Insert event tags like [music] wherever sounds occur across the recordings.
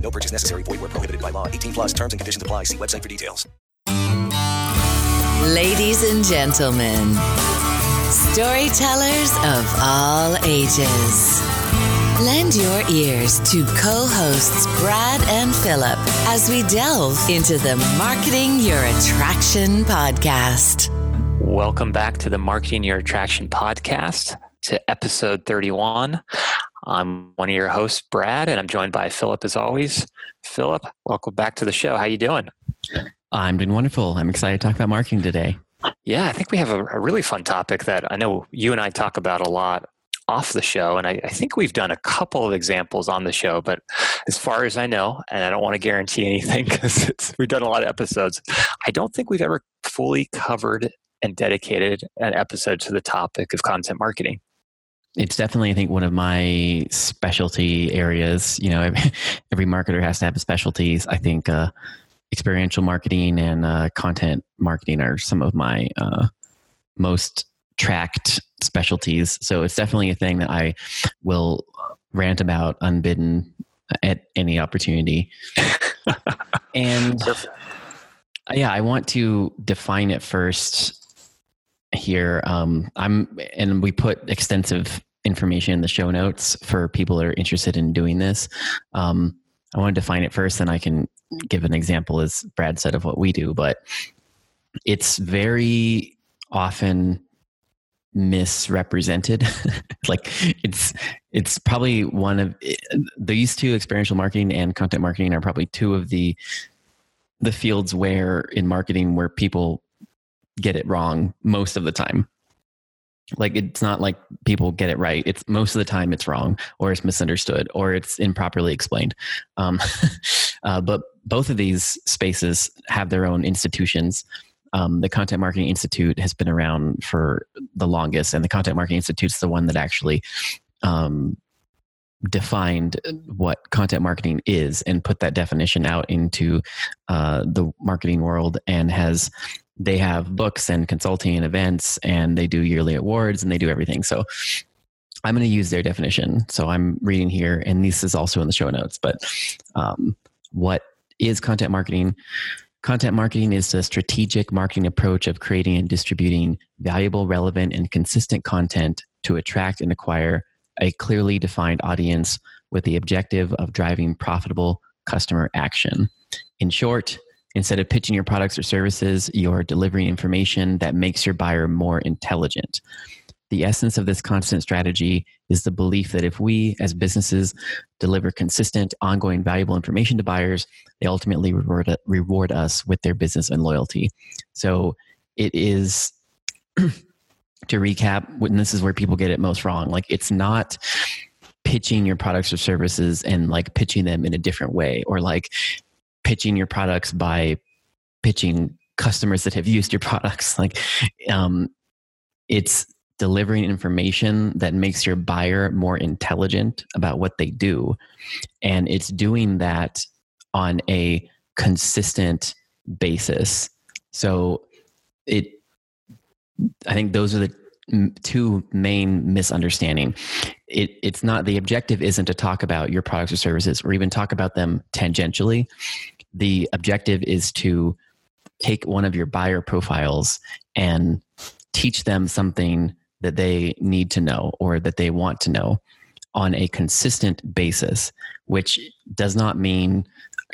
No purchase necessary. Void where prohibited by law. 18 plus terms and conditions apply. See website for details. Ladies and gentlemen, storytellers of all ages. Lend your ears to co hosts Brad and Philip as we delve into the Marketing Your Attraction podcast. Welcome back to the Marketing Your Attraction podcast, to episode 31. I'm one of your hosts, Brad, and I'm joined by Philip as always. Philip, welcome back to the show. How you doing? I'm doing wonderful. I'm excited to talk about marketing today. Yeah, I think we have a, a really fun topic that I know you and I talk about a lot off the show. And I, I, think we've done a couple of examples on the show, but as far as I know, and I don't want to guarantee anything [laughs] because we've done a lot of episodes, I don't think we've ever fully covered and dedicated an episode to the topic of content marketing it's definitely, I think, one of my specialty areas. You know, [laughs] every, every marketer has to have specialties. I think uh, experiential marketing and uh, content marketing are some of my uh, most tracked specialties. So it's definitely a thing that I will rant about unbidden at any opportunity. [laughs] and yeah, I want to define it first here. Um, I'm, and we put extensive information in the show notes for people that are interested in doing this. Um, I want to define it first, and I can give an example, as Brad said, of what we do. But it's very often misrepresented. [laughs] like it's it's probably one of these two experiential marketing and content marketing are probably two of the the fields where in marketing where people get it wrong most of the time like it's not like people get it right. It's most of the time it's wrong or it's misunderstood or it's improperly explained. Um, [laughs] uh, but both of these spaces have their own institutions. Um, the content marketing institute has been around for the longest and the content marketing institute is the one that actually um, defined what content marketing is and put that definition out into uh, the marketing world and has they have books and consulting and events and they do yearly awards and they do everything. So I'm going to use their definition. So I'm reading here, and this is also in the show notes. But um, what is content marketing? Content marketing is a strategic marketing approach of creating and distributing valuable, relevant, and consistent content to attract and acquire a clearly defined audience with the objective of driving profitable customer action. In short, Instead of pitching your products or services, you're delivering information that makes your buyer more intelligent. The essence of this content strategy is the belief that if we as businesses deliver consistent, ongoing, valuable information to buyers, they ultimately reward, reward us with their business and loyalty. So it is, [clears throat] to recap, and this is where people get it most wrong. Like it's not pitching your products or services and like pitching them in a different way or like pitching your products by pitching customers that have used your products. [laughs] Like um, it's delivering information that makes your buyer more intelligent about what they do. And it's doing that on a consistent basis. So it i think those are the two main misunderstanding. It, it's not the objective isn't to talk about your products or services or even talk about them tangentially the objective is to take one of your buyer profiles and teach them something that they need to know or that they want to know on a consistent basis, which does not mean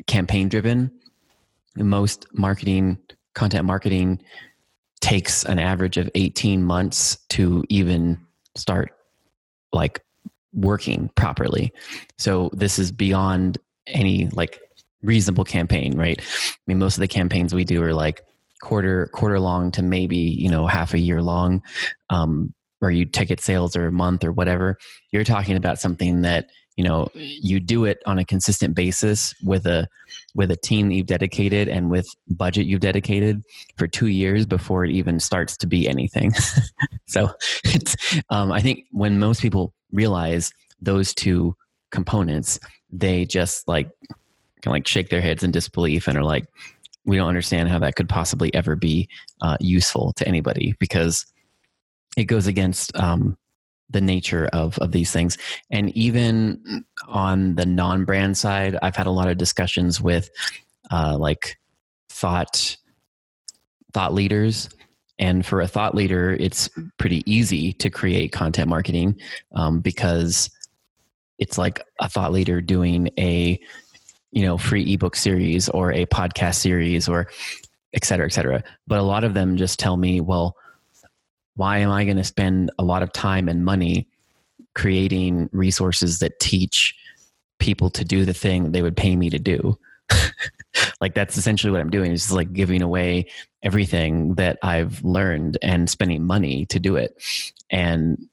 campaign driven. most marketing, content marketing takes an average of 18 months to even start like working properly. So this is beyond any like reasonable campaign, right? I mean, most of the campaigns we do are like quarter quarter long to maybe you know half a year long, um, or you ticket sales or a month or whatever. You're talking about something that you know you do it on a consistent basis with a with a team that you've dedicated and with budget you've dedicated for two years before it even starts to be anything [laughs] so it's um, i think when most people realize those two components they just like of like shake their heads in disbelief and are like, we don't understand how that could possibly ever be uh, useful to anybody because it goes against um, the nature of of these things. And even on the non-brand side, I've had a lot of discussions with uh, like thought thought leaders. And for a thought leader, it's pretty easy to create content marketing um, because it's like a thought leader doing a you know free ebook series or a podcast series or et cetera et cetera. But a lot of them just tell me well why am i going to spend a lot of time and money creating resources that teach people to do the thing they would pay me to do? [laughs] Like that's essentially what i'm doing is like giving away everything that i've learned and spending money to do it. And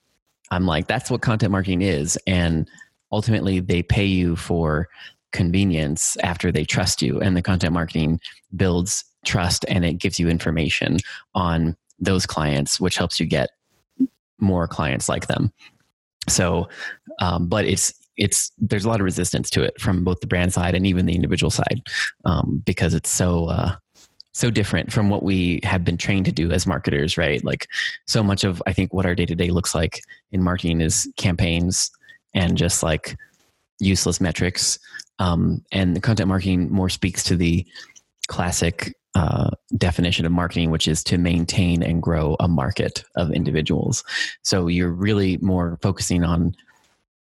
i'm like that's what content marketing is. And ultimately they pay you for convenience after they trust you and the content marketing builds trust and it gives you information on those clients which helps you get more clients like them. So um, but it's it's there's a lot of resistance to it from both the brand side and even the individual side um, because it's so uh, so different from what we have been trained to do as marketers right? Like so much of i think what our day to day looks like in marketing is campaigns and just like useless metrics um, and the content marketing more speaks to the classic uh, definition of marketing, which is to maintain and grow a market of individuals. So you're really more focusing on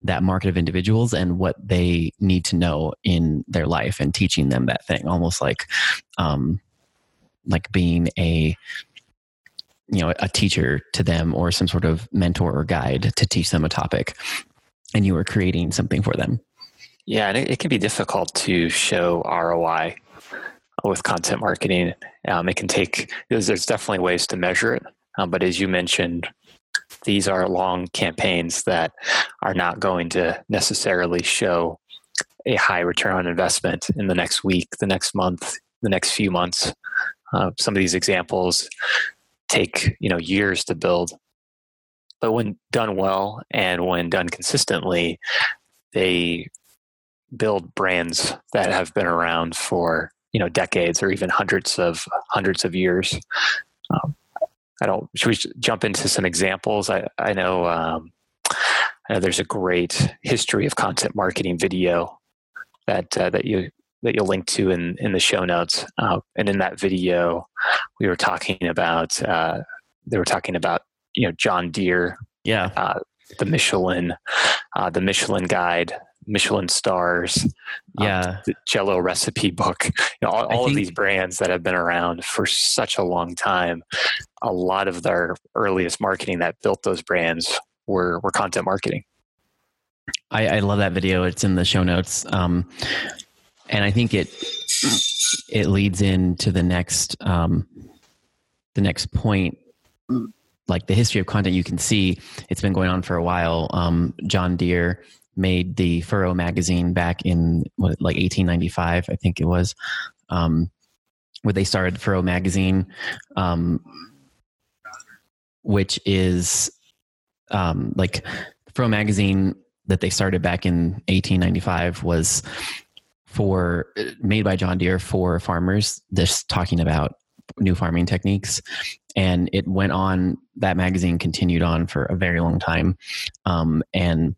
that market of individuals and what they need to know in their life and teaching them that thing, almost like, um, like being a you know a teacher to them or some sort of mentor or guide to teach them a topic. And you are creating something for them yeah, and it, it can be difficult to show ROI with content marketing. Um, it can take, there's, there's, definitely ways to measure it. Um, but as you mentioned, these are long campaigns that are not going to necessarily show a high return on investment in the next week, the next month, the next few months. Uh, some of these examples take you know years to build, but when done well and when done consistently, they build brands that have been around for you know decades or even hundreds of hundreds of years. Um, I don't. Should we jump into some examples? I I know. Um, I know there's a great history of content marketing video that uh, that you that you'll link to in in the show notes. Uh, and in that video, we were talking about uh, they were talking about you know John Deere, yeah, uh, the Michelin, uh, the Michelin Guide, Michelin stars, um, yeah, um, the Jello recipe book. You know, all, all think, of these brands that have been around for such a long time. A lot of their earliest marketing that built those brands were were content marketing. I, I love that video. It's in the show notes, um, and I think it it leads into the next um, the next point like the history of content you can see it's been going on for a while um, john deere made the Furrow magazine back in what, like 1895, I think it was, um, where they started Furrow magazine, um, which is um, like Furrow magazine that they started back in 1895 was for made by John Deere for farmers, just talking about new farming techniques. And it went on, that magazine continued on for a very long time. Um, and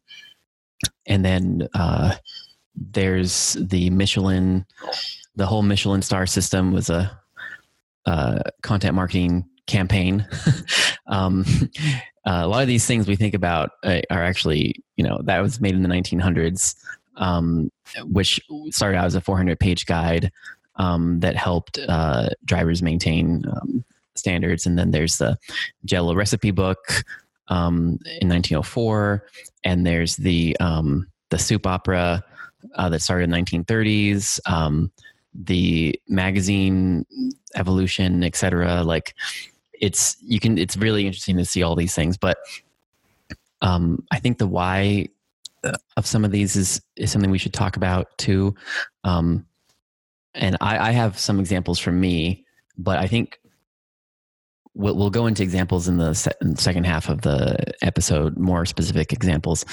and then uh, there's the Michelin. The whole Michelin star system was a, a content marketing campaign. [laughs] um, uh, a lot of these things we think about uh, are actually, you know, that was made in the 1900s, um, which started out as a 400 page guide. um, that helped uh, drivers maintain um, standards. And then there's the Jello recipe book um, in 1904, and there's the um, the soap opera uh, that started in 1930s. Um, the magazine evolution, etc. Like it's you can it's really interesting to see all these things, but um, I think the why of some of these is is something we should talk about too. Um, and I, I have some examples from me, but I think we'll, we'll go into examples in the se- second half of the episode, more specific examples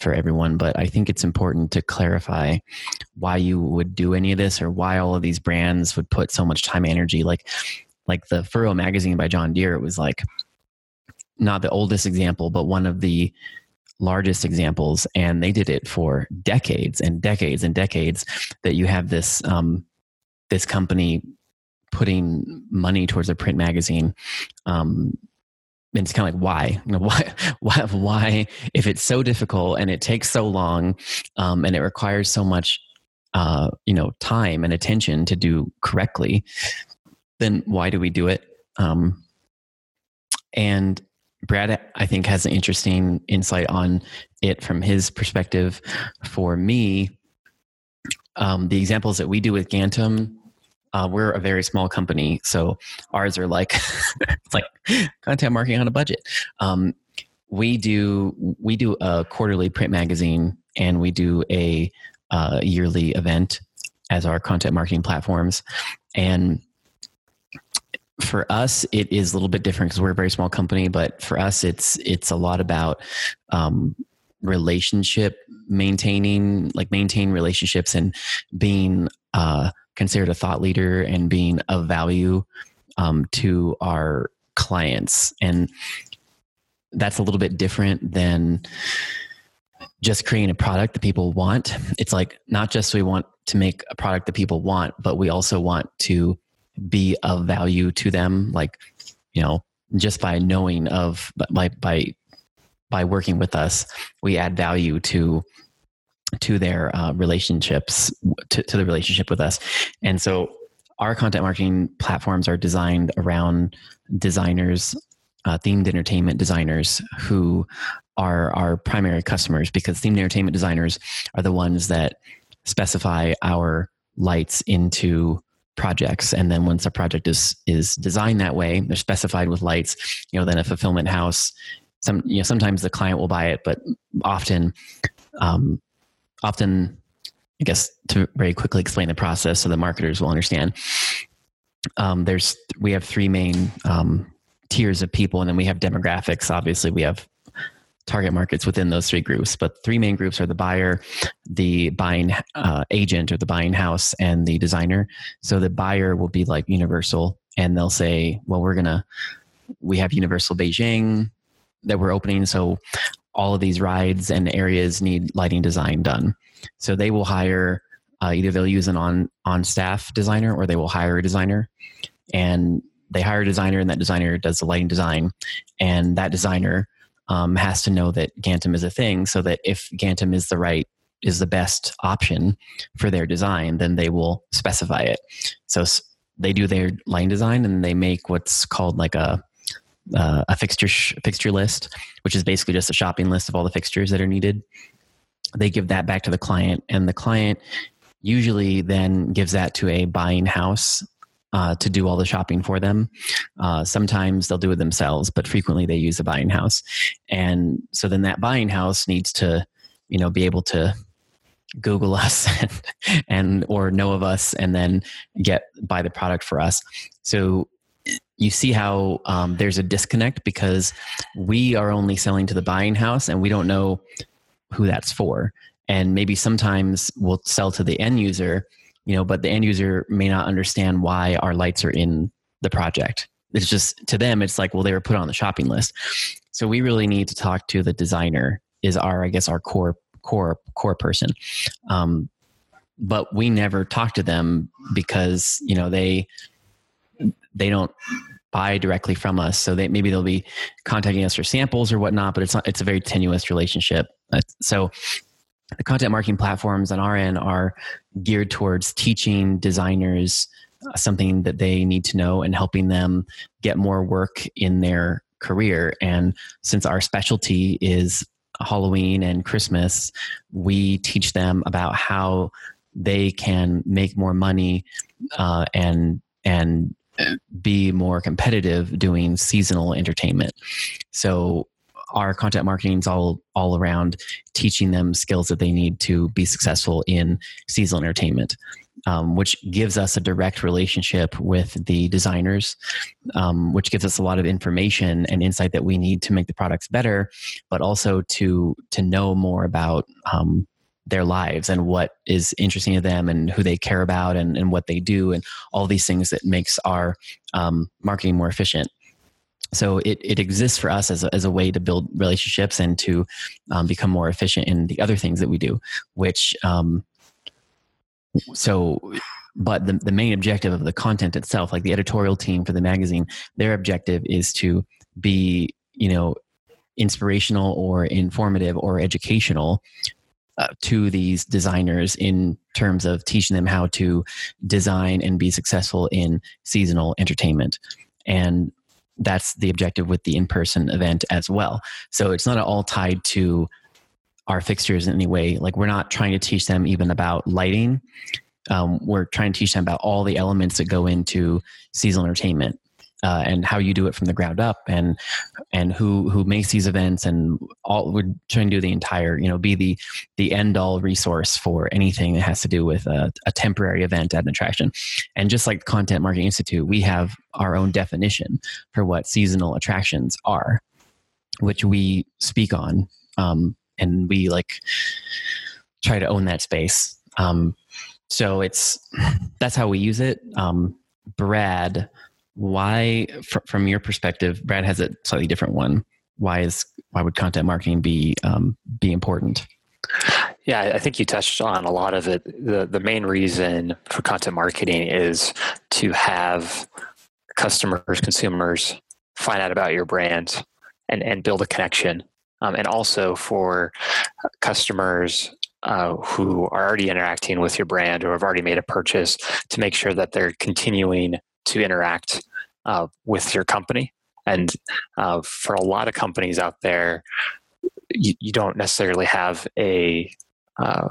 for everyone. But I think it's important to clarify why you would do any of this or why all of these brands would put so much time and energy. Like, like the Furrow magazine by John Deere, it was like not the oldest example, but one of the largest examples. And they did it for decades and decades and decades that you have this, um, this company putting money towards a print magazine. Um, and it's kind of like why [laughs] why why why if it's so difficult and it takes so long um, and it requires so much uh, you know time and attention to do correctly then why do we do it um, and brad i think has an interesting insight on it from his perspective for me um, the examples that we do with gantom uh, we're a very small company, so ours are like [laughs] like content marketing on a budget. Um, we do we do a quarterly print magazine, and we do a uh, yearly event as our content marketing platforms, and for us it is a little bit different because we're a very small company but for us it's it's a lot about um, relationship maintaining like maintain relationships and being uh, considered a thought leader and being of value um, to our clients. And that's a little bit different than just creating a product that people want. It's like not just we want to make a product that people want, but we also want to be of value to them. Like, you know, just by knowing of by by by working with us, we add value to to their uh, relationships to, to the relationship with us. And so our content marketing platforms are designed around designers uh, themed entertainment designers who are our primary customers because themed entertainment designers are the ones that specify our lights into projects. And then once a project is is designed that way they're specified with lights you know then a fulfillment house some you know sometimes the client will buy it but often um, often, I guess, to very quickly explain the process so the marketers will understand. Um, there's we have three main um, tiers of people, and then we have demographics. Obviously, we have target markets within those three groups. But three main groups are the buyer, the buying uh, agent or the buying house, and the designer. So the buyer will be like Universal, and they'll say, "Well, we're gonna we have Universal Beijing that we're opening, so all of these rides and areas need lighting design done. So they will hire uh, either they'll use an on on staff designer or they will hire a designer, and they hire a designer and that designer does the lighting design, and that designer um, has to know that Gantom is a thing, so that if Gantom is the right is the best option for their design, then they will specify it. So they do their line design and they make what's called like a uh, a fixture sh- fixture list, which is basically just a shopping list of all the fixtures that are needed. They give that back to the client, and the client usually then gives that to a buying house uh, to do all the shopping for them. Uh, sometimes they'll do it themselves, but frequently they use a buying house. And so then that buying house needs to, you know, be able to Google [laughs] us and, and or know of us and then get buy the product for us. So you see how um, there's a disconnect because we are only selling to the buying house and we don't know who that's for. And maybe sometimes we'll sell to the end user you know but the end user may not understand why our lights are in the project. It's just to them it's like well they were put on the shopping list. So we really need to talk to the designer is our i guess our core core core person. Um, but we never talk to them because you know they they don't buy directly from us. So they maybe they'll be contacting us for samples or whatnot, but it's not, it's a very tenuous relationship. So the content marketing platforms on our end are geared towards teaching designers something that they need to know and helping them get more work in their career. And since our specialty is Halloween and Christmas, we teach them about how they can make more money uh, and and be more competitive doing seasonal entertainment. So our content marketing is all all around teaching them skills that they need to be successful in seasonal entertainment um, which gives us a direct relationship with the designers, um, which gives us a lot of information and insight that we need to make the products better, but also to to know more about um, their lives and what is interesting to them and who they care about and, and what they do and all these things that makes our um, marketing more efficient. So it, it exists for us as a, as a way to build relationships and to um, become more efficient in the other things that we do which um, so but the, the main objective of the content itself like the editorial team for the magazine their objective is to be you know inspirational or informative or educational uh, to these designers in terms of teaching them how to design and be successful in seasonal entertainment and that's the objective with the in-person event as well so it's not at all tied to our fixtures in any way. Like we're not trying to teach them even about lighting. Um, we're trying to teach them about all the elements that go into seasonal entertainment uh, and how you do it from the ground up and and who who makes these events and all we're trying to do the entire you know be the the end all resource for anything that has to do with a, a temporary event at an attraction and just like content marketing institute we have our own definition for what seasonal attractions are which we speak on um, and we like try to own that space. Um, so it's that's how we use it. Um, Brad, why, fr- from your perspective, Brad has a slightly different one. Why is why would content marketing be um, be important? Yeah, I think you touched on a lot of it. The the main reason for content marketing is to have customers, consumers find out about your brand and, and build a connection um, and also for customers uh, who are already interacting with your brand or have already made a purchase to make sure that they're continuing to interact uh, with your company. And uh, for a lot of companies out there, you, you don't necessarily have a uh,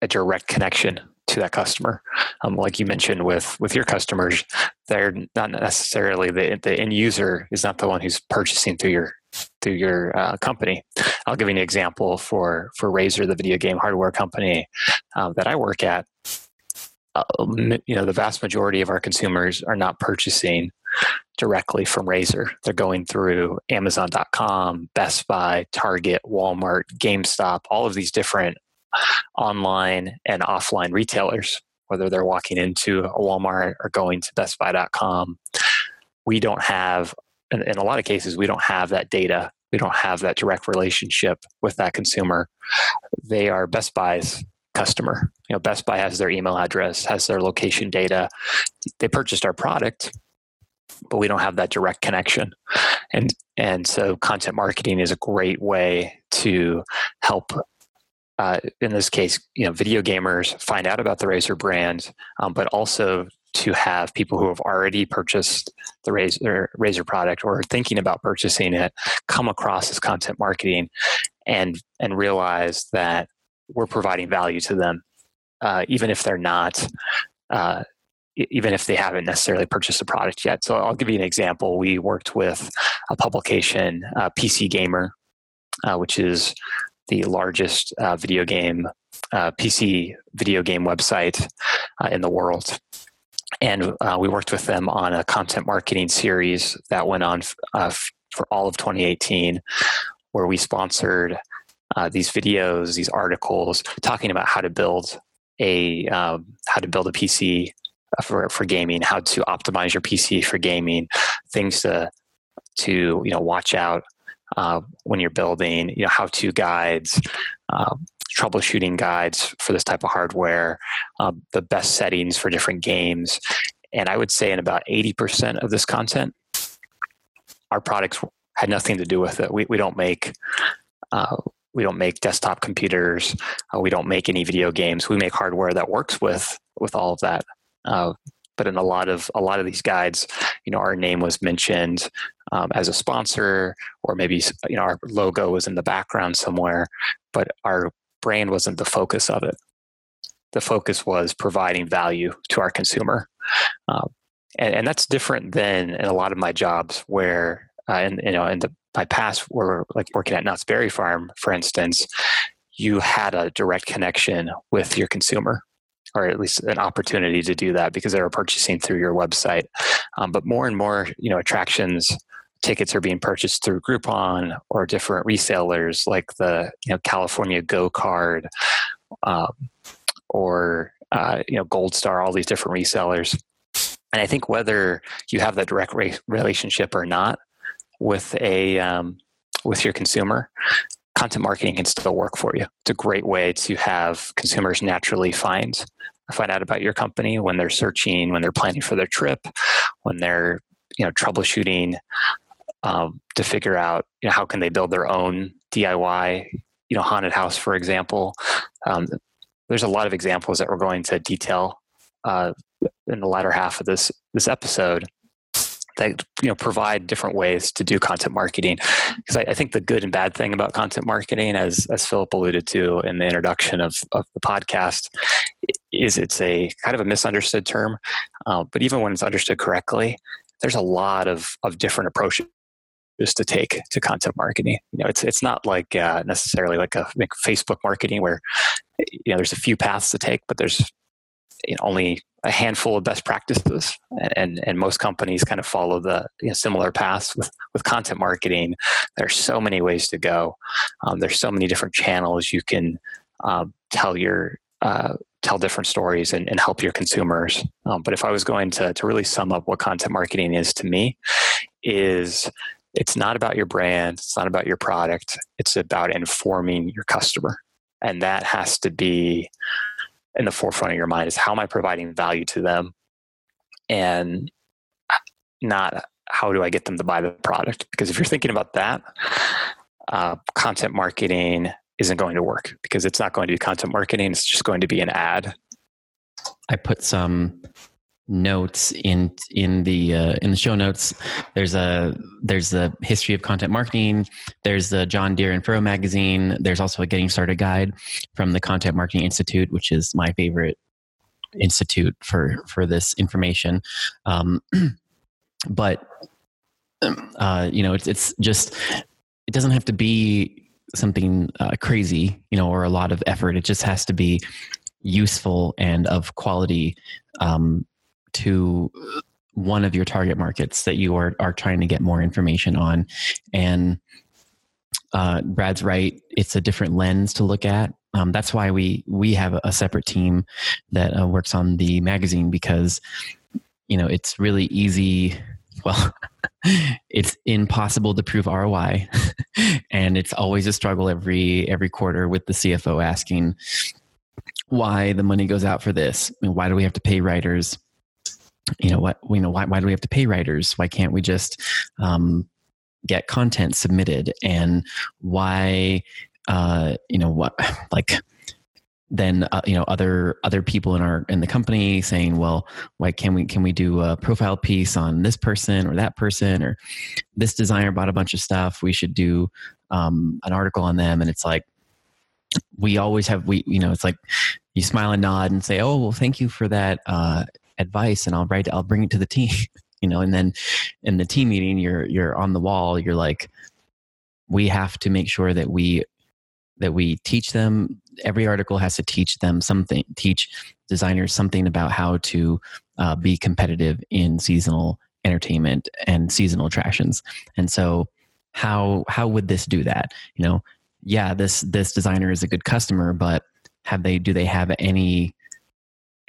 a direct connection to that customer. Um, like you mentioned with with your customers, they're not necessarily the the end user is not the one who's purchasing through your through your uh, company. I'll give you an example for for Razer, the video game hardware company um, that I work at. Uh, you know, the vast majority of our consumers are not purchasing directly from Razer. They're going through Amazon.com, Best Buy, Target, Walmart, GameStop, all of these different online and offline retailers, whether they're walking into a Walmart or going to BestBuy.com. We don't have in a lot of cases, we don't have that data. We don't have that direct relationship with that consumer. They are Best Buy's customer. You know, Best Buy has their email address, has their location data. They purchased our product, but we don't have that direct connection. And and so content marketing is a great way to help uh, in this case, you know, video gamers find out about the Razer brand, um, but also to have people who have already purchased the Razer, Razer product or thinking about purchasing it come across as content marketing and and realize that we're providing value to them, uh, even if they're not. Uh, even if they haven't necessarily purchased a product yet. So I'll give you an example. We worked with a publication, uh, PC Gamer, uh, which is the largest uh, video game uh, PC video game website in the world and we worked with them on a content marketing series that went on uh, for all of 2018 where we sponsored uh, these videos these articles talking about how to build a um, how to build a pc for, for gaming how to optimize your pc for gaming things to to you know watch out uh, when you're building you know how to guides um, troubleshooting guides for this type of hardware, um, the best settings for different games. And I would say in about 80% of this content, our products had nothing to do with it. We, we don't make uh, we don't make desktop computers. Uh, we don't make any video games. We make hardware that works with with all of that. Uh, but in a lot of a lot of these guides, you know, our name was mentioned um, as a sponsor, or maybe you know our logo was in the background somewhere, but our brand wasn't the focus of it. The focus was providing value to our consumer, um, and, and that's different than in a lot of my jobs where, uh, and you know, in the my past, were like working at Knott's Berry Farm, for instance, you had a direct connection with your consumer or at least an opportunity to do that because they were purchasing through your website. Um, but more and more, you know, attractions tickets are being purchased through Groupon or different resellers like the you know California Go Card um, or uh, you know Goldstar, all these different resellers. And I think whether you have that direct re- relationship or not with a um, with your consumer, content marketing can still work for you. It's a great way to have consumers naturally find find out about your company when they're searching, when they're planning for their trip, when they're you know troubleshooting um, to figure out you know, how can they build their own DIY you know haunted house for example. Um, there's a lot of examples that we're going to detail uh, in the latter half of this this episode that you know provide different ways to do content marketing. Because I, I, think the good and bad thing about content marketing as as philip alluded to in the introduction of, of the podcast is it's a kind of a misunderstood term uh, but even when it's understood correctly there's a lot of of different approaches to take to content marketing. You know it's it's not like uh, necessarily like a like facebook marketing where you know there's a few paths to take but there's you know, only a handful of best practices. And and most companies kind of follow the you know, similar paths with with content marketing. There's so many ways to go. Um, there's so many different channels you can um, tell your uh, tell different stories and, and help your consumers. Um, but if i was going to to really sum up what content marketing is to me is it's not about your brand it's not about your product it's about informing your customer. And that has to be in the forefront of your mind is how am I providing value to them and not how do I get them to buy the product? Because if you're thinking about that, uh, content marketing isn't going to work because it's not going to be content marketing. It's just going to be an ad. I put some notes in in the uh, in the show notes. There's a there's the history of content marketing. There's the john deere and furrow magazine. There's also a getting started guide from the content marketing institute which is my favorite institute for for this information. Um, [clears throat] but uh, you know it's it's just it doesn't have to be something uh, crazy you know or a lot of effort. It just has to be useful and of quality um, to one of your target markets that you are, are trying to get more information on. And uh, Brad's right; it's a different lens to look at. Um, that's why we we have a separate team that uh, works on the magazine because you know it's really easy. Well, [laughs] it's impossible to prove ROI, [laughs] and it's always a struggle every every quarter with the CFO asking why the money goes out for this. Mean, why do we have to pay writers? You know what you know why, why do we have to pay writers? Why can't we just um, get content submitted? And why uh, you know what [laughs] like then uh, you know other other people in our in the company saying well why can we can we do a profile piece on this person or that person or this designer bought a bunch of stuff. We should do um, an article on them. And it's like we always have we you know it's like you smile and nod and say oh well thank you for that uh, advice and I'll write I'll bring it to the team [laughs] you know and then in the team meeting you're you're on the wall you're like we have to make sure that we that we teach them. Every article has to teach them something teach designers something about how to uh, be competitive in seasonal entertainment and seasonal attractions. And so how how would this do that? You know yeah this this designer is a good customer but have they do they have any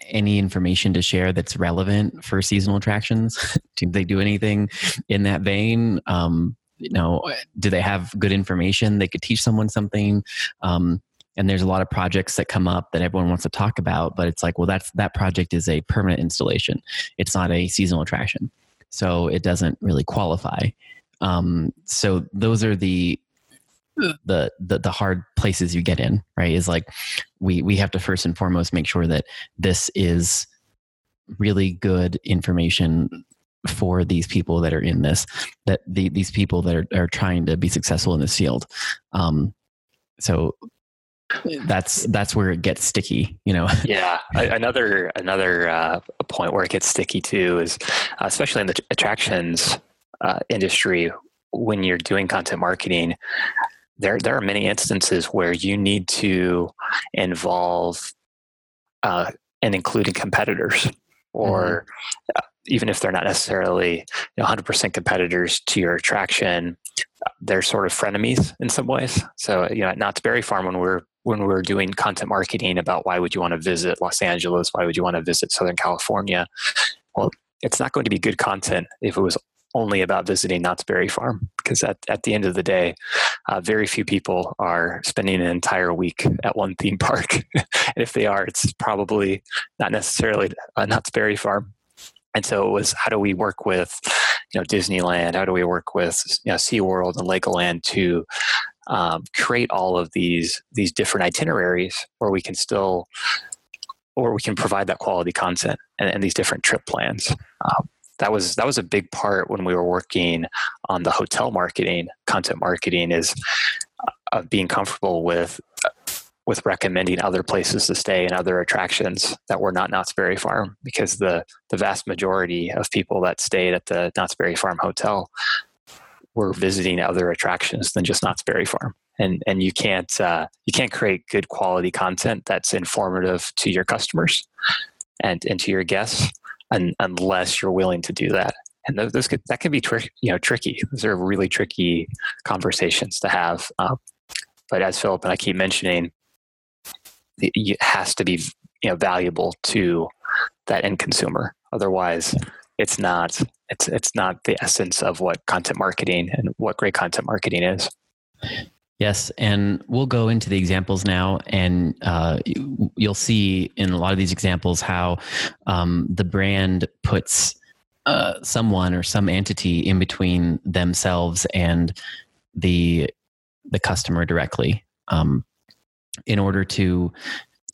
any information to share that's relevant for seasonal attractions? [laughs] do they do anything in that vein? Um, you know, do they have good information? They could teach someone something. Um, and there's a lot of projects that come up that everyone wants to talk about, but it's like, well, that's that project is a permanent installation. It's not a seasonal attraction, so it doesn't really qualify. Um, so those are the the, the the hard places you get in right is like we we have to first and foremost make sure that this is really good information for these people that are in this that the, these people that are, are trying to be successful in this field. Um, so that's that's where it gets sticky you know? [laughs] Yeah another another uh, point where it gets sticky too is uh, especially in the attractions uh, industry when you're doing content marketing there there are many instances where you need to involve uh, and including competitors or mm-hmm. even if they're not necessarily you know, 100% competitors to your attraction they're sort of frenemies in some ways so you know at knott's berry farm when we're when we're doing content marketing about why would you want to visit los angeles why would you want to visit southern california well it's not going to be good content if it was only about visiting Knott's Berry Farm because at, at the end of the day, uh, very few people are spending an entire week at one theme park. [laughs] and if they are, it's probably not necessarily a Knott's Berry Farm. And so it was how do we work with, you know, Disneyland? How do we work with you know, SeaWorld and Legoland to um, create all of these these different itineraries where we can still or we can provide that quality content and, and these different trip plans. Um, that was that was a big part when we were working on the hotel marketing, content marketing is uh, being comfortable with with recommending other places to stay and other attractions that were not Knott's Berry Farm because the the vast majority of people that stayed at the Knott's Berry Farm hotel were visiting other attractions than just Knott's Berry Farm. And and you can't uh, you can't create good quality content that's informative to your customers and and to your guests un, unless you're willing to do that. And those, could, that can be trick, you know tricky. Those are really tricky conversations to have. Um, but as Philip and I keep mentioning, it has to be you know valuable to that end consumer. Otherwise, it's not it's it's not the essence of what content marketing and what great content marketing is. Yes, and we'll go into the examples now, and uh, you'll see in a lot of these examples how um, the brand puts uh, someone or some entity in between themselves and the the customer directly, um, in order to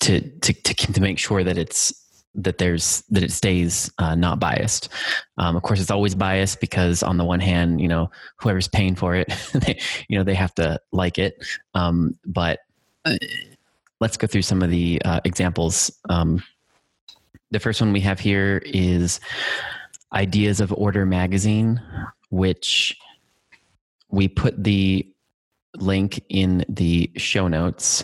to to to, to make sure that it's that there's that it stays uh, not biased. Um, of course, it's always biased because on the one hand, you know, whoever's paying for it, [laughs] they, you know, they have to like it. Um, but uh, let's go through some of the uh, examples. Um, the first one we have here is Ideas of Order magazine, which we put the link in the show notes.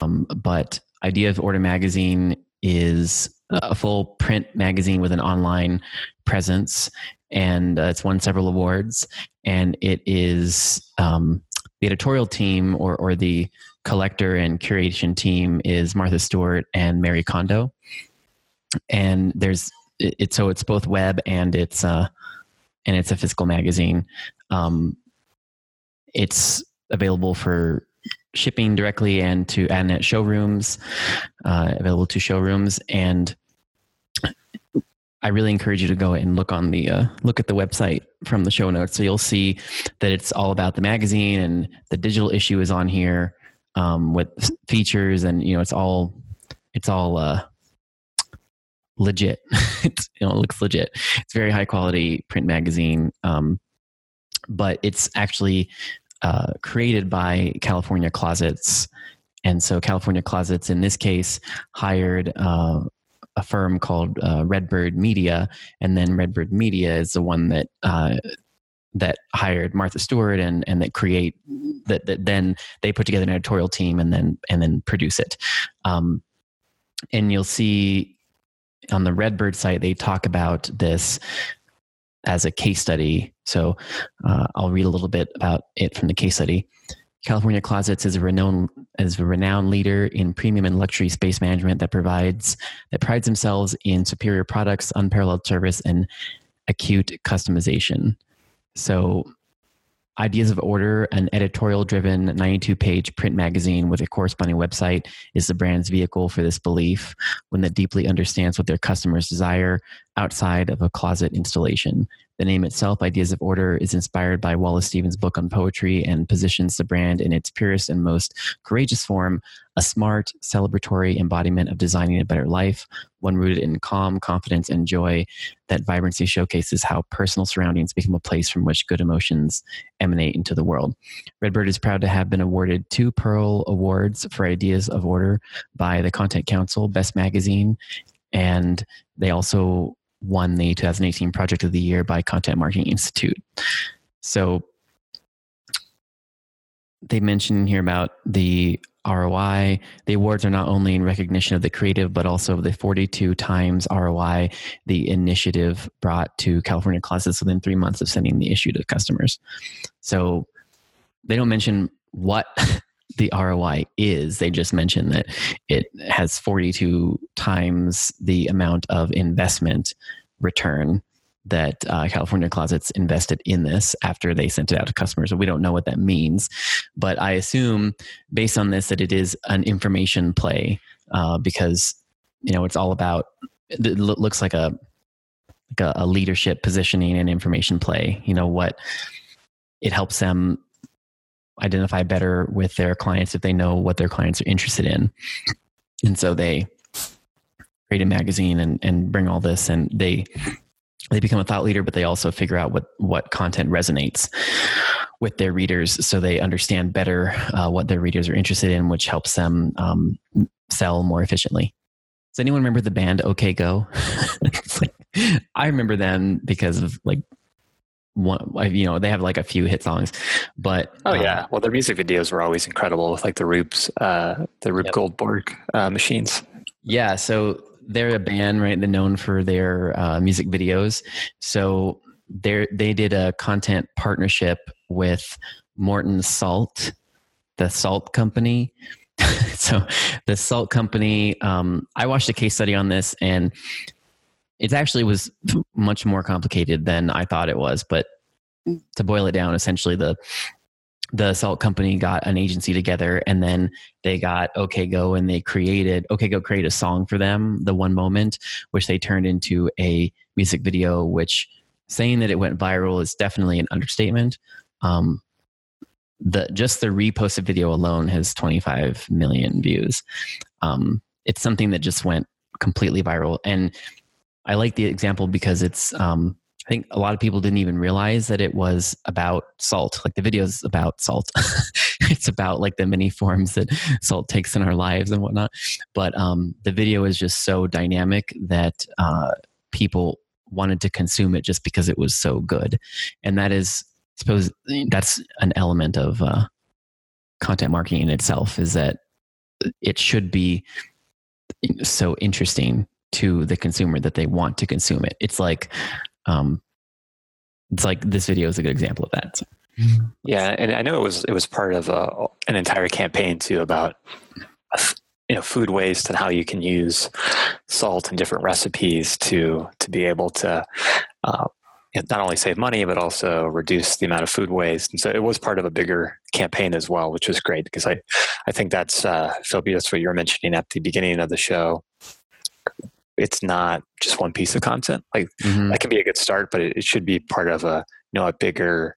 Um, but Idea of Order Magazine is a full print magazine with an online presence, and uh, it's won several awards. And it is um, the editorial team or or the collector and curation team is Martha Stewart and Mary Kondo and there's it, it, so it's both web and it's uh and it's a physical magazine um it's available for shipping directly and to AdNet showrooms uh, available to showrooms and I really encourage you to go and look on the uh, look at the website from the show notes. So you'll see that it's all about the magazine and the digital issue is on here um, with features and you know it's all it's all uh, legit. [laughs] it's, you know, it looks legit. It's very high quality print magazine, um, but it's actually uh, created by California Closets. And so California Closets, in this case, hired uh, a firm called uh, Redbird Media, and then Redbird Media is the one that uh, that hired Martha Stewart and and that create that that then they put together an editorial team and then and then produce it. Um, and you'll see on the Redbird site, they talk about this as a case study. So uh, I'll read a little bit about it from the case study. California Closets is a renowned is a renowned leader in premium and luxury space management that provides that prides themselves in superior products, unparalleled service, and acute customization. So Ideas of Order, an editorial driven 92 page print magazine with a corresponding website, is the brand's vehicle for this belief, one that deeply understands what their customers desire outside of a closet installation. The name itself, Ideas of Order, is inspired by Wallace Stevens' book on poetry and positions the brand in its purest and most courageous form a smart, celebratory embodiment of designing a better life, one rooted in calm, confidence, and joy. That vibrancy showcases how personal surroundings become a place from which good emotions emanate into the world. Redbird is proud to have been awarded two Pearl Awards for Ideas of Order by the Content Council, Best Magazine, and they also won the 2018 Project of the Year by Content Marketing Institute. So they mention here about the ROI. The awards are not only in recognition of the creative, but also of the 42 times ROI the initiative brought to California Closets within three months of sending the issue to customers. So they don't mention what [laughs] the ROI is. They just mentioned that it has 42 times the amount of investment return that uh, California Closets invested in this after they sent it out to customers. So we don't know what that means, but I assume based on this that it is an information play uh, because you know it's all about. It looks like a like a, a leadership positioning and information play. You know what it helps them identify better with their clients if they know what their clients are interested in, and so they create a magazine and and bring all this and they they become a thought leader, but they also figure out what what content resonates with their readers, so they understand better uh, what their readers are interested in, which helps them um, sell more efficiently. Does anyone remember the band OK Go? [laughs] like, I remember them because of like one, you know, they have like a few hit songs, but oh yeah, um, well their music videos were always incredible with like the Rubes, uh, the Rube yep. Goldberg uh, machines. Yeah, so they're a band, right? They're known for their uh, music videos. So they they did a content partnership with Morton Salt, the salt company. [laughs] so the salt company, um, I watched a case study on this, and it actually was [laughs] much more complicated than I thought it was. But to boil it down, essentially the the salt company got an agency together and then they got OK Go and they created OK Go create a song for them, the one moment, which they turned into a music video, which saying that it went viral is definitely an understatement. Um, the just the reposted video alone has 25 million views. Um, it's something that just went completely viral. And I like the example because it's um, I think a lot of people didn't even realize that it was about salt. Like the video is about salt. [laughs] it's about like the many forms that salt takes in our lives and whatnot. But um, the video is just so dynamic that uh, people wanted to consume it just because it was so good. And that is, I suppose, that's an element of uh, content marketing in itself. Is that it should be so interesting to the consumer that they want to consume it. It's like um, it's like this video is a good example of that. So. Yeah, and I know it was it was part of a, an entire campaign too about you know food waste and how you can use salt in different recipes to to be able to uh, not only save money but also reduce the amount of food waste. And so it was part of a bigger campaign as well, which was great because I I think that's uh, Philip, that's what you were mentioning at the beginning of the show it's not just one piece of content. Like mm-hmm. that can be a good start, but it, it, should be part of a you know a bigger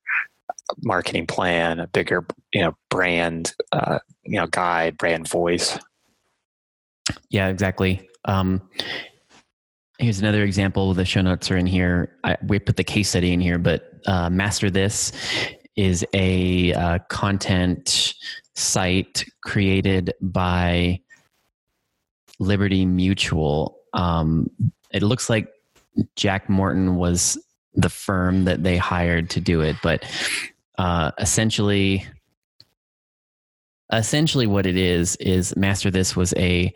marketing plan, a bigger you know brand uh, you know guide, brand voice. Yeah, exactly. Um, here's another example. The show notes are in here. I, we put the case study in here, but uh, Master This is a uh, content site created by Liberty Mutual um, it looks like Jack Morton was the firm that they hired to do it, but uh, essentially, essentially what it is is Master This was a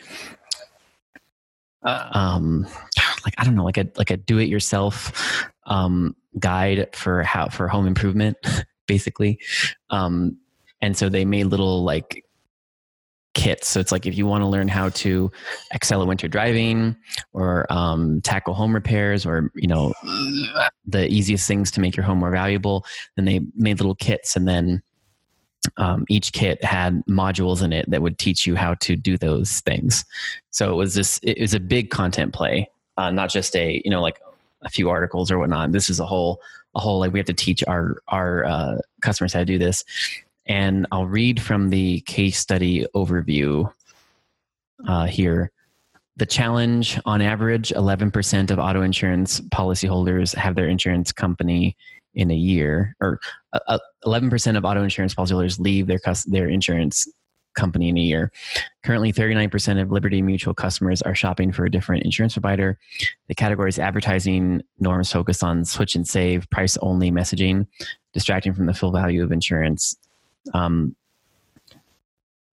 uh, um like I don't know like a like a do it yourself um guide for how for home improvement [laughs] basically. Um and so they made little like kits. So it's like if you want to learn how to excel at winter driving or um, tackle home repairs or you know the easiest things to make your home more valuable, then they made little kits and then um, each kit had modules in it that would teach you how to do those things. So it was this. It was a big content play, uh, not just a you know like a few articles or whatnot. This is a whole a whole like we have to teach our our uh, customers how to do this. And I'll read from the case study overview uh, here. The challenge on average, 11% of auto insurance policyholders have their insurance company in a year, or uh, 11% of auto insurance policyholders leave their, their insurance company in a year. Currently, 39% of Liberty Mutual customers are shopping for a different insurance provider. The category's advertising norms focus on switch and save, price only messaging, distracting from the full value of insurance. Um,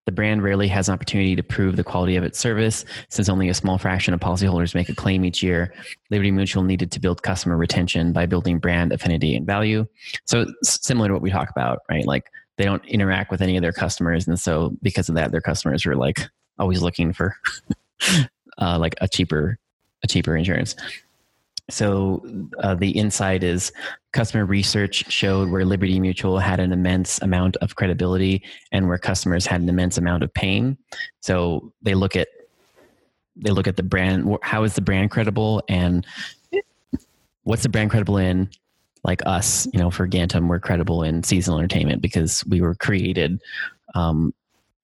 the brand rarely has an opportunity to prove the quality of its service since only a small fraction of policyholders make a claim each year. Liberty Mutual needed to build customer retention by building brand affinity and value. So, similar to what we talk about, right? Like they don't interact with any of their customers. And so, because of that, their customers are like always looking for [laughs] uh, like a cheaper, a cheaper insurance. So uh, the insight is customer research showed where Liberty Mutual had an immense amount of credibility and where customers had an immense amount of pain. So they look at they look at the brand. How is the brand credible, and what's the brand credible in? Like us, you know, for Gantom, we're credible in seasonal entertainment because we were created um,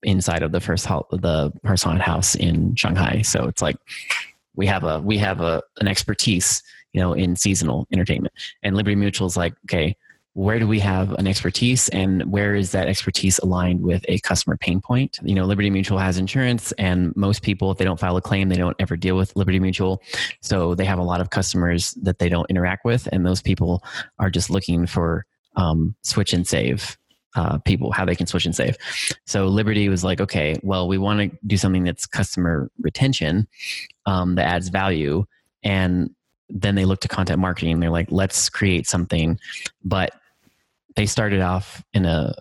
inside of the first ho- the haunted house in Shanghai. So it's like we have a we have a an expertise you know, in seasonal entertainment. And Liberty Mutual is like, okay, where do we have an expertise and where is that expertise aligned with a customer pain point? You know liberty mutual has insurance and most people if they don't file a claim they don't ever deal with liberty mutual. So they have a lot of customers that they don't interact with and those people are just looking for um, switch and save uh, people how they can switch and save. So liberty was like okay well we want to do something that's customer retention um, that adds value. And then they look to content marketing and they're like, let's create something. But they started off in a,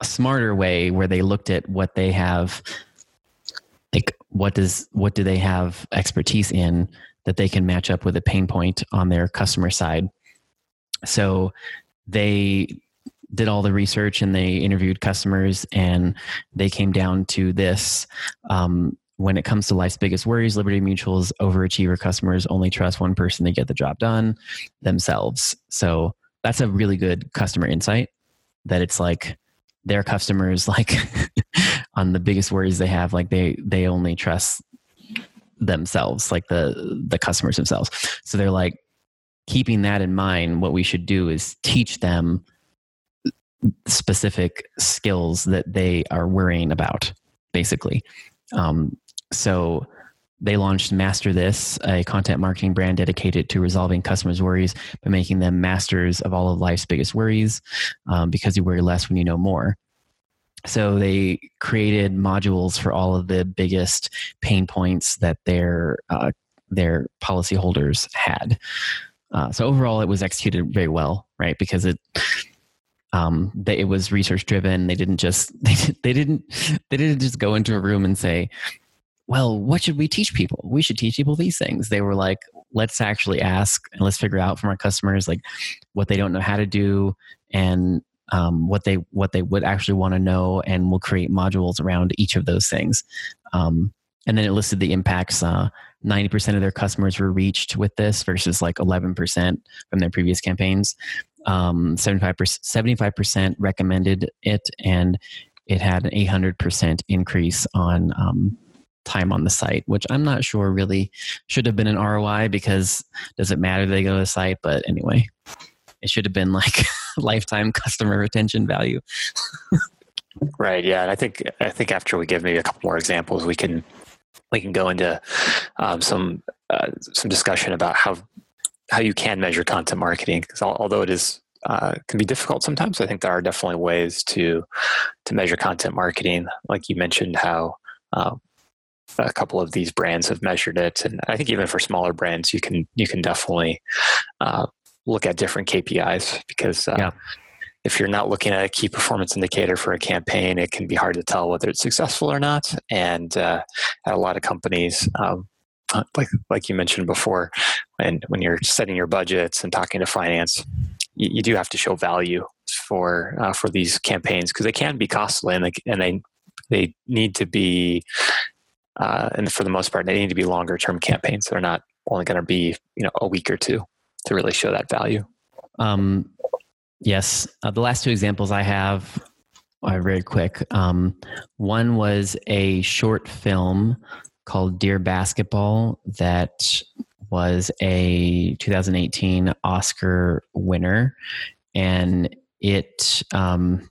a smarter way where they looked at what they have like what does what do they have expertise in that they can match up with a pain point on their customer side. So they did all the research and they interviewed customers and they came down to this um, when it comes to life's biggest worries, Liberty Mutual's overachiever customers only trust one person to get the job done themselves. So that's a really good customer insight that it's like their customers [laughs] like on the biggest worries they have like they they only trust themselves like the the customers themselves so they're like keeping that in mind what we should do is teach them specific skills that they are worrying about basically um, so they launched Master This, a content marketing brand dedicated to resolving customers' worries by making them masters of all of life's biggest worries um, because you worry less when you know more. So they created modules for all of the biggest pain points that their uh, their policyholders had. Uh, so overall, it was executed very well, right? Because it um, they, it was research driven. They didn't just [laughs] they, they didn't they didn't just go into a room and say, well, what should we teach people? We should teach people these things. They were like, let's actually ask and let's figure out from our customers like what they don't know how to do and um, what they what they would actually want to know, and we'll create modules around each of those things. Um, and then it listed the impacts. Uh, 90% of their customers were reached with this versus like 11% from their previous campaigns. Um, 75%, 75% recommended it, and it had an 800% increase on um, time on the site, which I'm not sure really should have been an ROI because does it matter they go to the site? But anyway, it should have been like [laughs] lifetime customer retention value. right. Yeah. And I think I think after we give maybe a couple more examples, we can we can go into um, some uh, some discussion about how how you can measure content marketing because although it is uh, can be difficult sometimes. I think there are definitely ways to to measure content marketing. Like you mentioned, how uh, a couple of these brands have measured it, and I think even for smaller brands, you can you can definitely uh, look at different KPIs because uh, yeah. if you're not looking at a key performance indicator for a campaign, it can be hard to tell whether it's successful or not. And uh, at a lot of companies, um, like like you mentioned before, and when you're setting your budgets and talking to finance, you, you do have to show value for uh, for these campaigns because they can be costly and they and they they need to be uh, and for the most part they need to be longer term campaigns. They're not only going to be you know a week or two to really show that value. Um, yes, uh, the last two examples I have are very quick. Um, one was a short film called Dear Basketball that was a 2018 Oscar winner, and it um,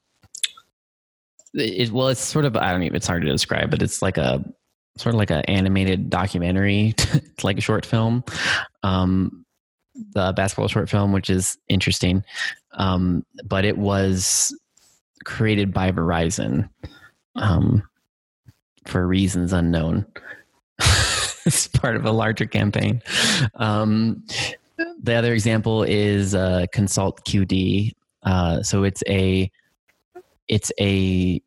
it well, it's sort of I don't even it's hard to describe, but it's like a sort of like an animated documentary, It's [laughs] like a short film. Um, the basketball short film, which is interesting. Um, but it was created by Verizon um, for reasons unknown. [laughs] [laughs] it's part of a larger campaign. Um, the other example is uh, Consult QD. Uh, so it's a it's a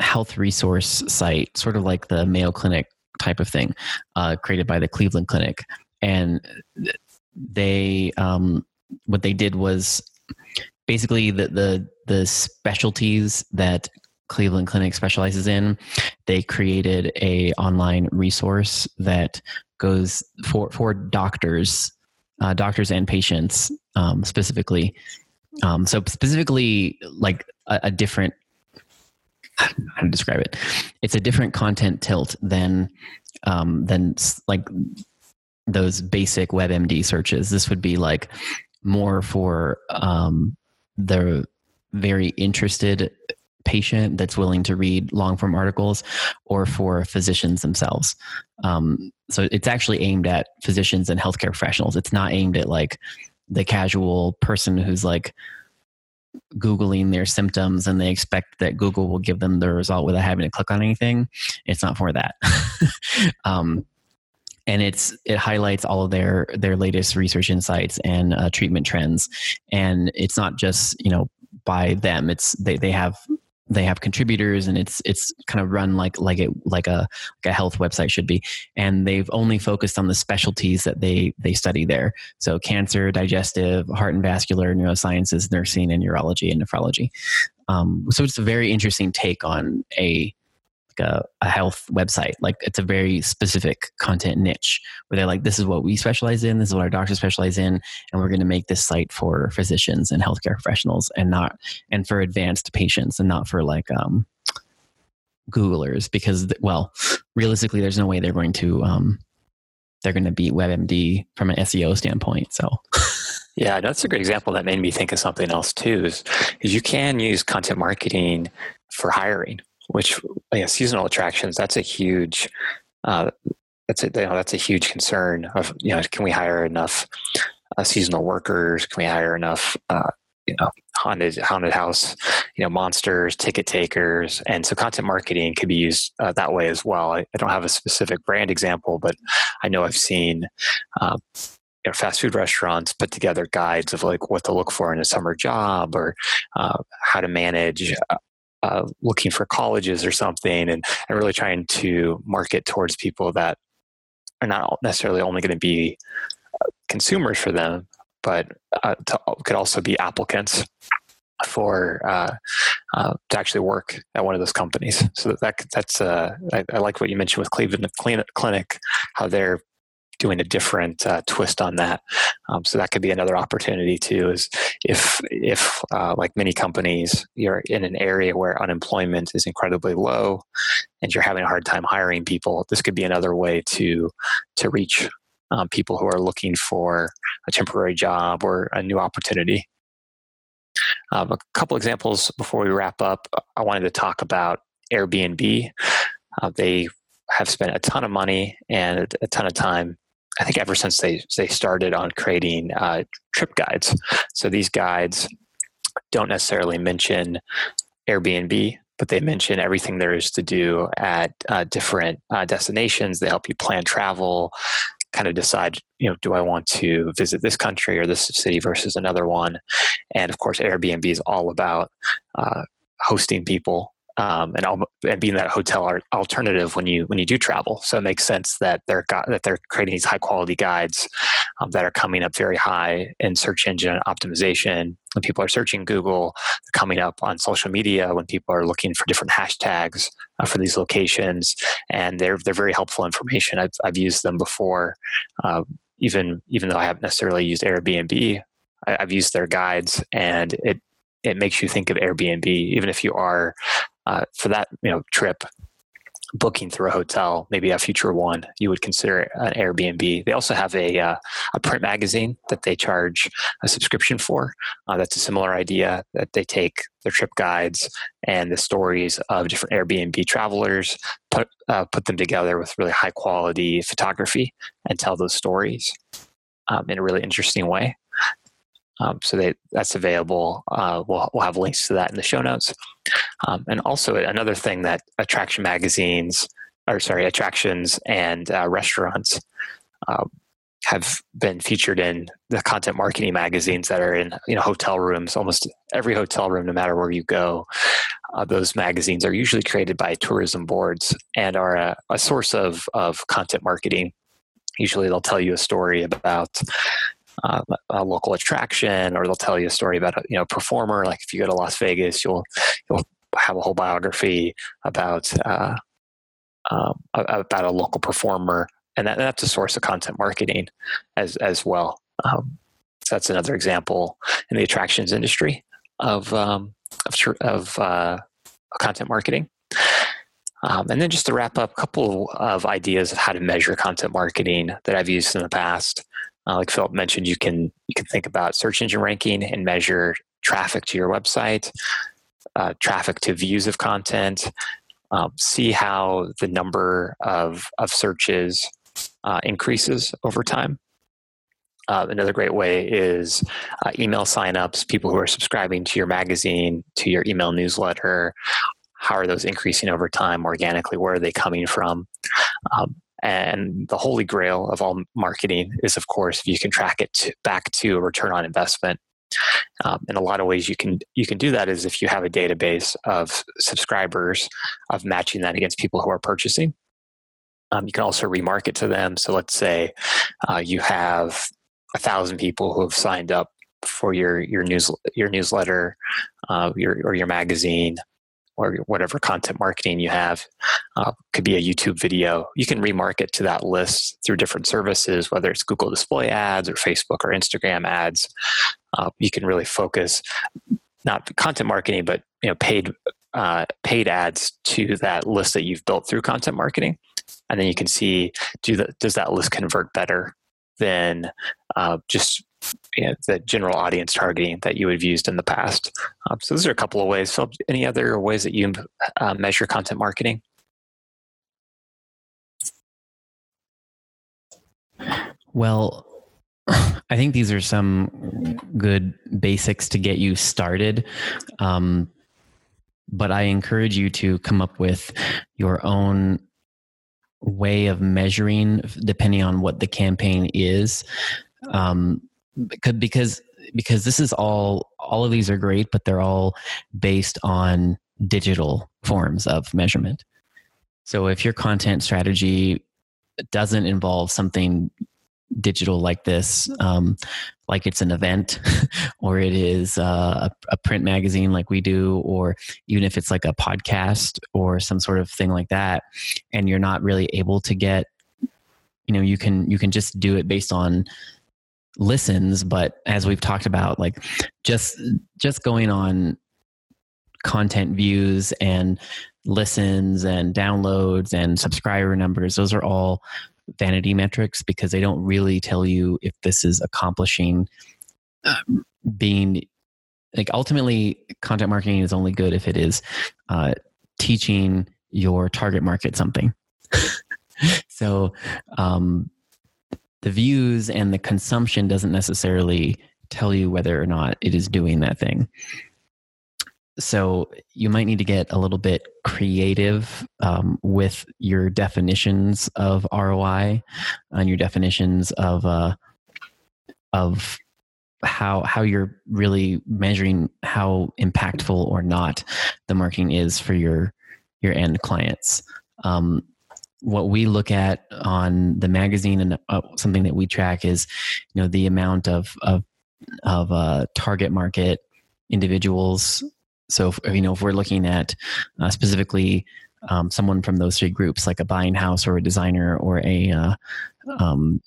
health resource site, sort of like the Mayo Clinic type of thing, uh, created by the Cleveland Clinic, and they um, what they did was basically the the the specialties that Cleveland Clinic specializes in. They created a online resource that goes for for doctors, uh, doctors and patients um, specifically. Um, so specifically, like a, a different how to describe it. It's a different content tilt than um, than like those basic WebMD searches. This would be like more for um, the very interested patient that's willing to read long form articles or for physicians themselves. Um, so it's actually aimed at physicians and healthcare professionals. It's not aimed at like the casual person who's like Googling their symptoms and they expect that Google will give them the result without having to click on anything. It's not for that. [laughs] um, and it's it highlights all of their their latest research insights and uh, treatment trends and it's not just you know by them it's they, they have they have contributors and it's it's kind of run like like it like a like a health website should be. And they've only focused on the specialties that they they study there. So cancer digestive heart and vascular neurosciences nursing and urology and nephrology. Um, so it's a very interesting take on a like a, a health website. Like it's a very specific content niche where they're like, this is what we specialize in, this is what our doctors specialize in, and we're going to make this site for physicians and healthcare professionals and not and for advanced patients and not for like um, Googlers because well, realistically, there's no way they're going to um, they're going to beat WebMD from an SEO standpoint. So. Yeah, that's a great example that made me think of something else too. Is, is you can use content marketing for hiring which yeah, seasonal attractions that's a huge uh, that's a you know, that's a huge concern of you know can we hire enough uh, seasonal workers? Can we hire enough uh, you know haunted haunted house you know monsters ticket takers? And so content marketing could be used uh, that way as well. I, I, don't have a specific brand example but i know i've seen uh, you know, fast food restaurants put together guides of like what to look for in a summer job or uh, how to manage uh, looking for colleges or something and, and really trying to market towards people that are not necessarily only going to be uh, consumers for them, but uh, to, could also be applicants for uh, uh, to actually work at one of those companies. So that, that's uh, I, I, like what you mentioned with Cleveland Clinic, how they're doing a different uh, twist on that. Um, so that could be another opportunity too. Is if if uh, like many companies, you're in an area where unemployment is incredibly low, and you're having a hard time hiring people, this could be another way to to reach um, people who are looking for a temporary job or a new opportunity. Um, a couple examples before we wrap up. I wanted to talk about Airbnb. Uh, they have spent a ton of money and a ton of time I think ever since they they started on creating uh, trip guides. So these guides don't necessarily mention Airbnb, but they mention everything there is to do at uh, different uh, destinations. They help you plan travel, kind of decide, you know, do I want to visit this country or this city versus another one? And of course, Airbnb is all about uh, hosting people um, and, and being that hotel alternative when you when you do travel. So it makes sense that they're got, that they're creating these high quality guides um, that are coming up very high in search engine optimization. When people are searching Google, coming up on social media when people are looking for different hashtags uh, for these locations, and they're they're very helpful information. I've I've used them before, uh, even even though I haven't necessarily used Airbnb. I, I've used their guides, and it it makes you think of Airbnb, even if you are uh, for that you know trip booking through a hotel, maybe a future one, you would consider an Airbnb. They also have a uh, a print magazine that they charge a subscription for. Uh, that's a similar idea that they take their trip guides and the stories of different Airbnb travelers, put uh, put them together with really high quality photography, and tell those stories um, in a really interesting way. Um, so they, that's available. Uh, we'll, we'll have links to that in the show notes. Um, and also another thing that attraction magazines, or sorry, attractions and uh, restaurants uh, have been featured in the content marketing magazines that are in you know hotel rooms. Almost every hotel room, no matter where you go, uh, those magazines are usually created by tourism boards and are a, a source of of content marketing. Usually, they'll tell you a story about uh, a local attraction, or they'll tell you a story about a you know performer. Like if you go to Las Vegas, you'll you'll have a whole biography about uh, um, about a local performer, and that, that's a source of content marketing as as well. Um, so that's another example in the attractions industry of um, of, of uh, content marketing. Um, and then just to wrap up, a couple of ideas of how to measure content marketing that I've used in the past. Uh, like Philip mentioned, you can you can think about search engine ranking and measure traffic to your website, uh, traffic to views of content, um, see how the number of of searches uh, increases over time. Uh, another great way is uh, email signups, people who are subscribing to your magazine, to your email newsletter. How are those increasing over time organically? Where are they coming from? Um, and the holy grail of all marketing is, of course, if you can track it to, back to a return on investment. Um, in a lot of ways, you can you can do that is if you have a database of subscribers of matching that against people who are purchasing. Um, you can also remarket to them. So let's say uh, you have a thousand people who have signed up for your your news your newsletter, uh, your or your magazine or whatever content marketing you have. Uh, could be a YouTube video. You can remarket to that list through different services, whether it's Google Display Ads or Facebook or Instagram ads. Uh, you can really focus not content marketing, but you know paid uh, paid ads to that list that you've built through content marketing, and then you can see do the, does that list convert better than uh, just you know, the general audience targeting that you have used in the past. Um, so those are a couple of ways. So any other ways that you uh, measure content marketing? Well, [clears throat] I think these are some good basics to get you started. Um, but I encourage you to come up with your own way of measuring depending on what the campaign is. Um, because because because this is all all of these are great but they're all based on digital forms of measurement. So if your content strategy doesn't involve something digital like this um, like it's an event [laughs] or it is uh, a, a, print magazine like we do or even if it's like a podcast or some sort of thing like that and you're not really able to get you know you can you can just do it based on listens but as we've talked about like just just going on content views and listens and downloads and subscriber numbers those are all vanity metrics because they don't really tell you if this is accomplishing uh, being like ultimately content marketing is only good if it is uh, teaching your target market something. [laughs] So um, the views and the consumption doesn't necessarily tell you whether or not it is doing that thing. so you might need to get a little bit creative um, with your definitions of ROI and your definitions of uh, of how how you're really measuring how impactful or not the marketing is for your your end clients. Um, what we look at on the magazine and uh, something that we track is, you know, the amount of of of uh, target market individuals. So, if, you know, if we're looking at uh, specifically um, someone from those three groups, like a buying house or a designer or a uh, um,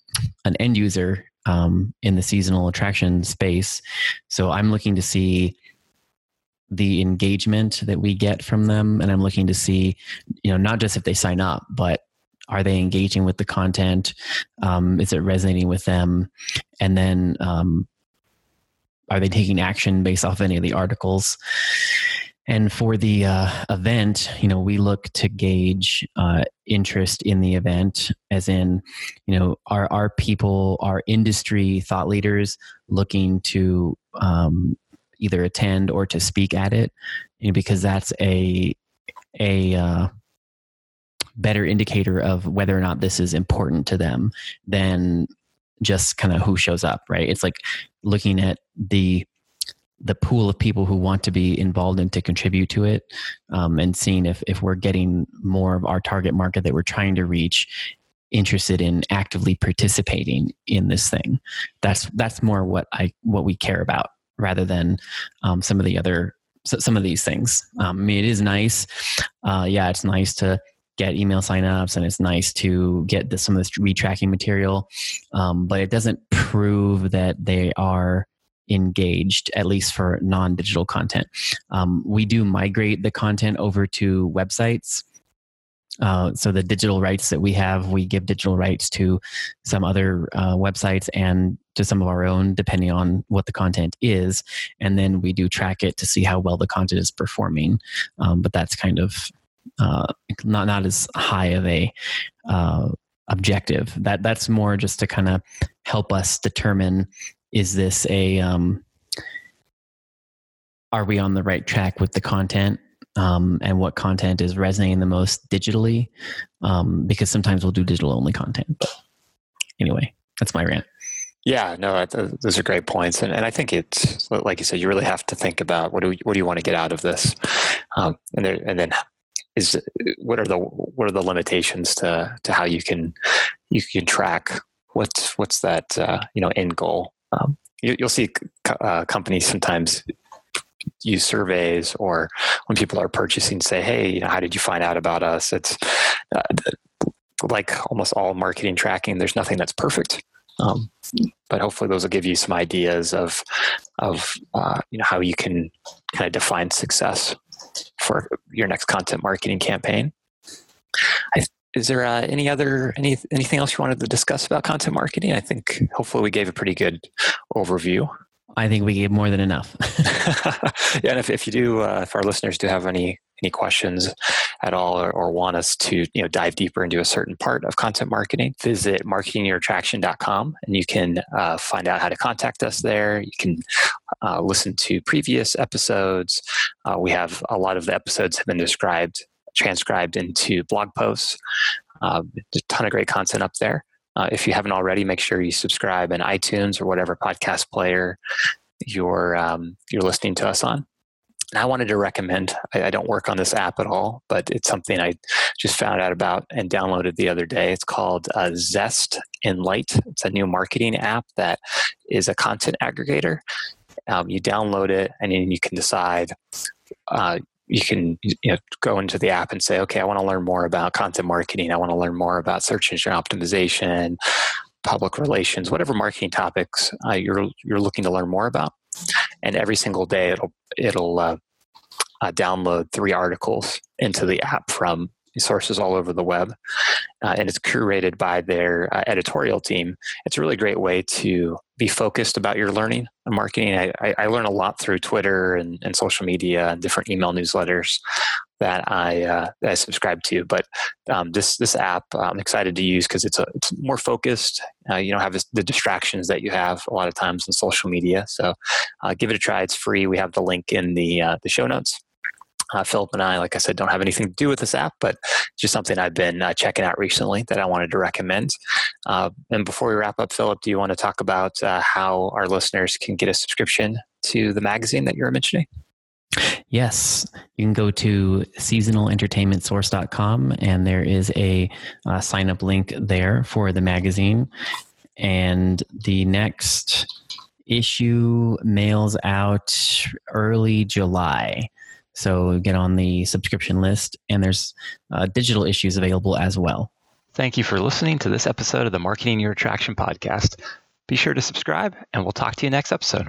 an end user um, in the seasonal attraction space. So, I'm looking to see the engagement that we get from them and i'm looking to see you know not just if they sign up but are they engaging with the content? Um, is it resonating with them? And then um, are they taking action based off any of the articles? And for the uh, event you know we look to gauge uh, interest in the event as in you know are our people our industry thought leaders looking to um, either attend or to speak at it? You know, because that's a a uh, better indicator of whether or not this is important to them than just kind of who shows up right? It's like looking at the the pool of people who want to be involved and to contribute to it um, and seeing if if we're getting more of our target market that we're trying to reach interested in actively participating in this thing. That's that's more what i what we care about rather than um, some of the other some of these things. Um, i mean it is nice uh, yeah it's nice to get email signups and it's nice to get some of this retracking material, um, but it doesn't prove that they are engaged, at least for non digital content. Um, we do migrate the content over to websites. Uh, so the digital rights that we have, we give digital rights to some other uh, websites and to some of our own, depending on what the content is, and then we do track it to see how well the content is performing. Um, but that's kind of uh, not not as high of a uh, objective. That that's more just to kind of help us determine is this a um, are we on the right track with the content um, and what content is resonating the most digitally? Um, because sometimes we'll do digital only content but anyway that's my rant. Yeah no those are great points and, and i think it's like you said you really have to think about what do, what do you want to get out of this? Um, and, there, and then is what are the what are the limitations to to how you can you can track what's what's that uh, you know end goal. Um, you, will see uh, companies sometimes use surveys or when people are purchasing say hey you know how did you find out about us? It's uh, like almost all marketing tracking there's nothing that's perfect. Um, but hopefully those will give you some ideas of of uh, you know how you can kind of define success for your next content marketing campaign. I, is there uh, any other any anything else you wanted to discuss about content marketing? I think hopefully we gave a pretty good overview. I think we gave more than enough. [laughs] [laughs] yeah, and if, if you do, uh, if our listeners do have any any questions at all or, or, want us to you know dive deeper into a certain part of content marketing, visit marketingyourattraction.com and you can uh, find out how to contact us there. You can uh, listen to previous episodes. Uh, we have a lot of the episodes have been described, transcribed into blog posts. Uh, a ton of great content up there. Uh, if you haven't already, make sure you subscribe in iTunes or whatever podcast player you're um, you're listening to us on. And I wanted to recommend. I, I, don't work on this app at all, but it's something I just found out about and downloaded the other day. It's called uh, Zest in Light. It's a new marketing app that is a content aggregator. Um, you download it, and then you can decide. Uh, you can you know, go into the app and say, okay, I want to learn more about content marketing. I want to learn more about search engine optimization, public relations, whatever marketing topics uh, you're you're looking to learn more about. And every single day, it'll it'll uh, uh, download three articles into the app from sources all over the web, uh, and it's curated by their uh, editorial team. It's a really great way to be focused about your learning and marketing. I, I, I learn a lot through Twitter and, and, social media and different email newsletters that I, uh, I subscribe to. But um, this this app I'm excited to use because it's a, it's more focused. Uh, you don't have the distractions that you have a lot of times in social media. So uh, give it a try. It's free. We have the link in the uh, the show notes. Uh, Philip and I, like I said, don't have anything to do with this app, but just something I've been uh, checking out recently that I wanted to recommend. And before we wrap up, Philip, do you want to talk about how our listeners can get a subscription to the magazine that you were mentioning? Yes, you can go to seasonalentertainmentsource.com and there is a uh, sign up link there for the magazine. And the next issue mails out early July. So get on the subscription list, and there's uh, digital issues available as well. Thank you for listening to this episode of the Marketing Your Attraction podcast. Be sure to subscribe, and we'll talk to you next episode.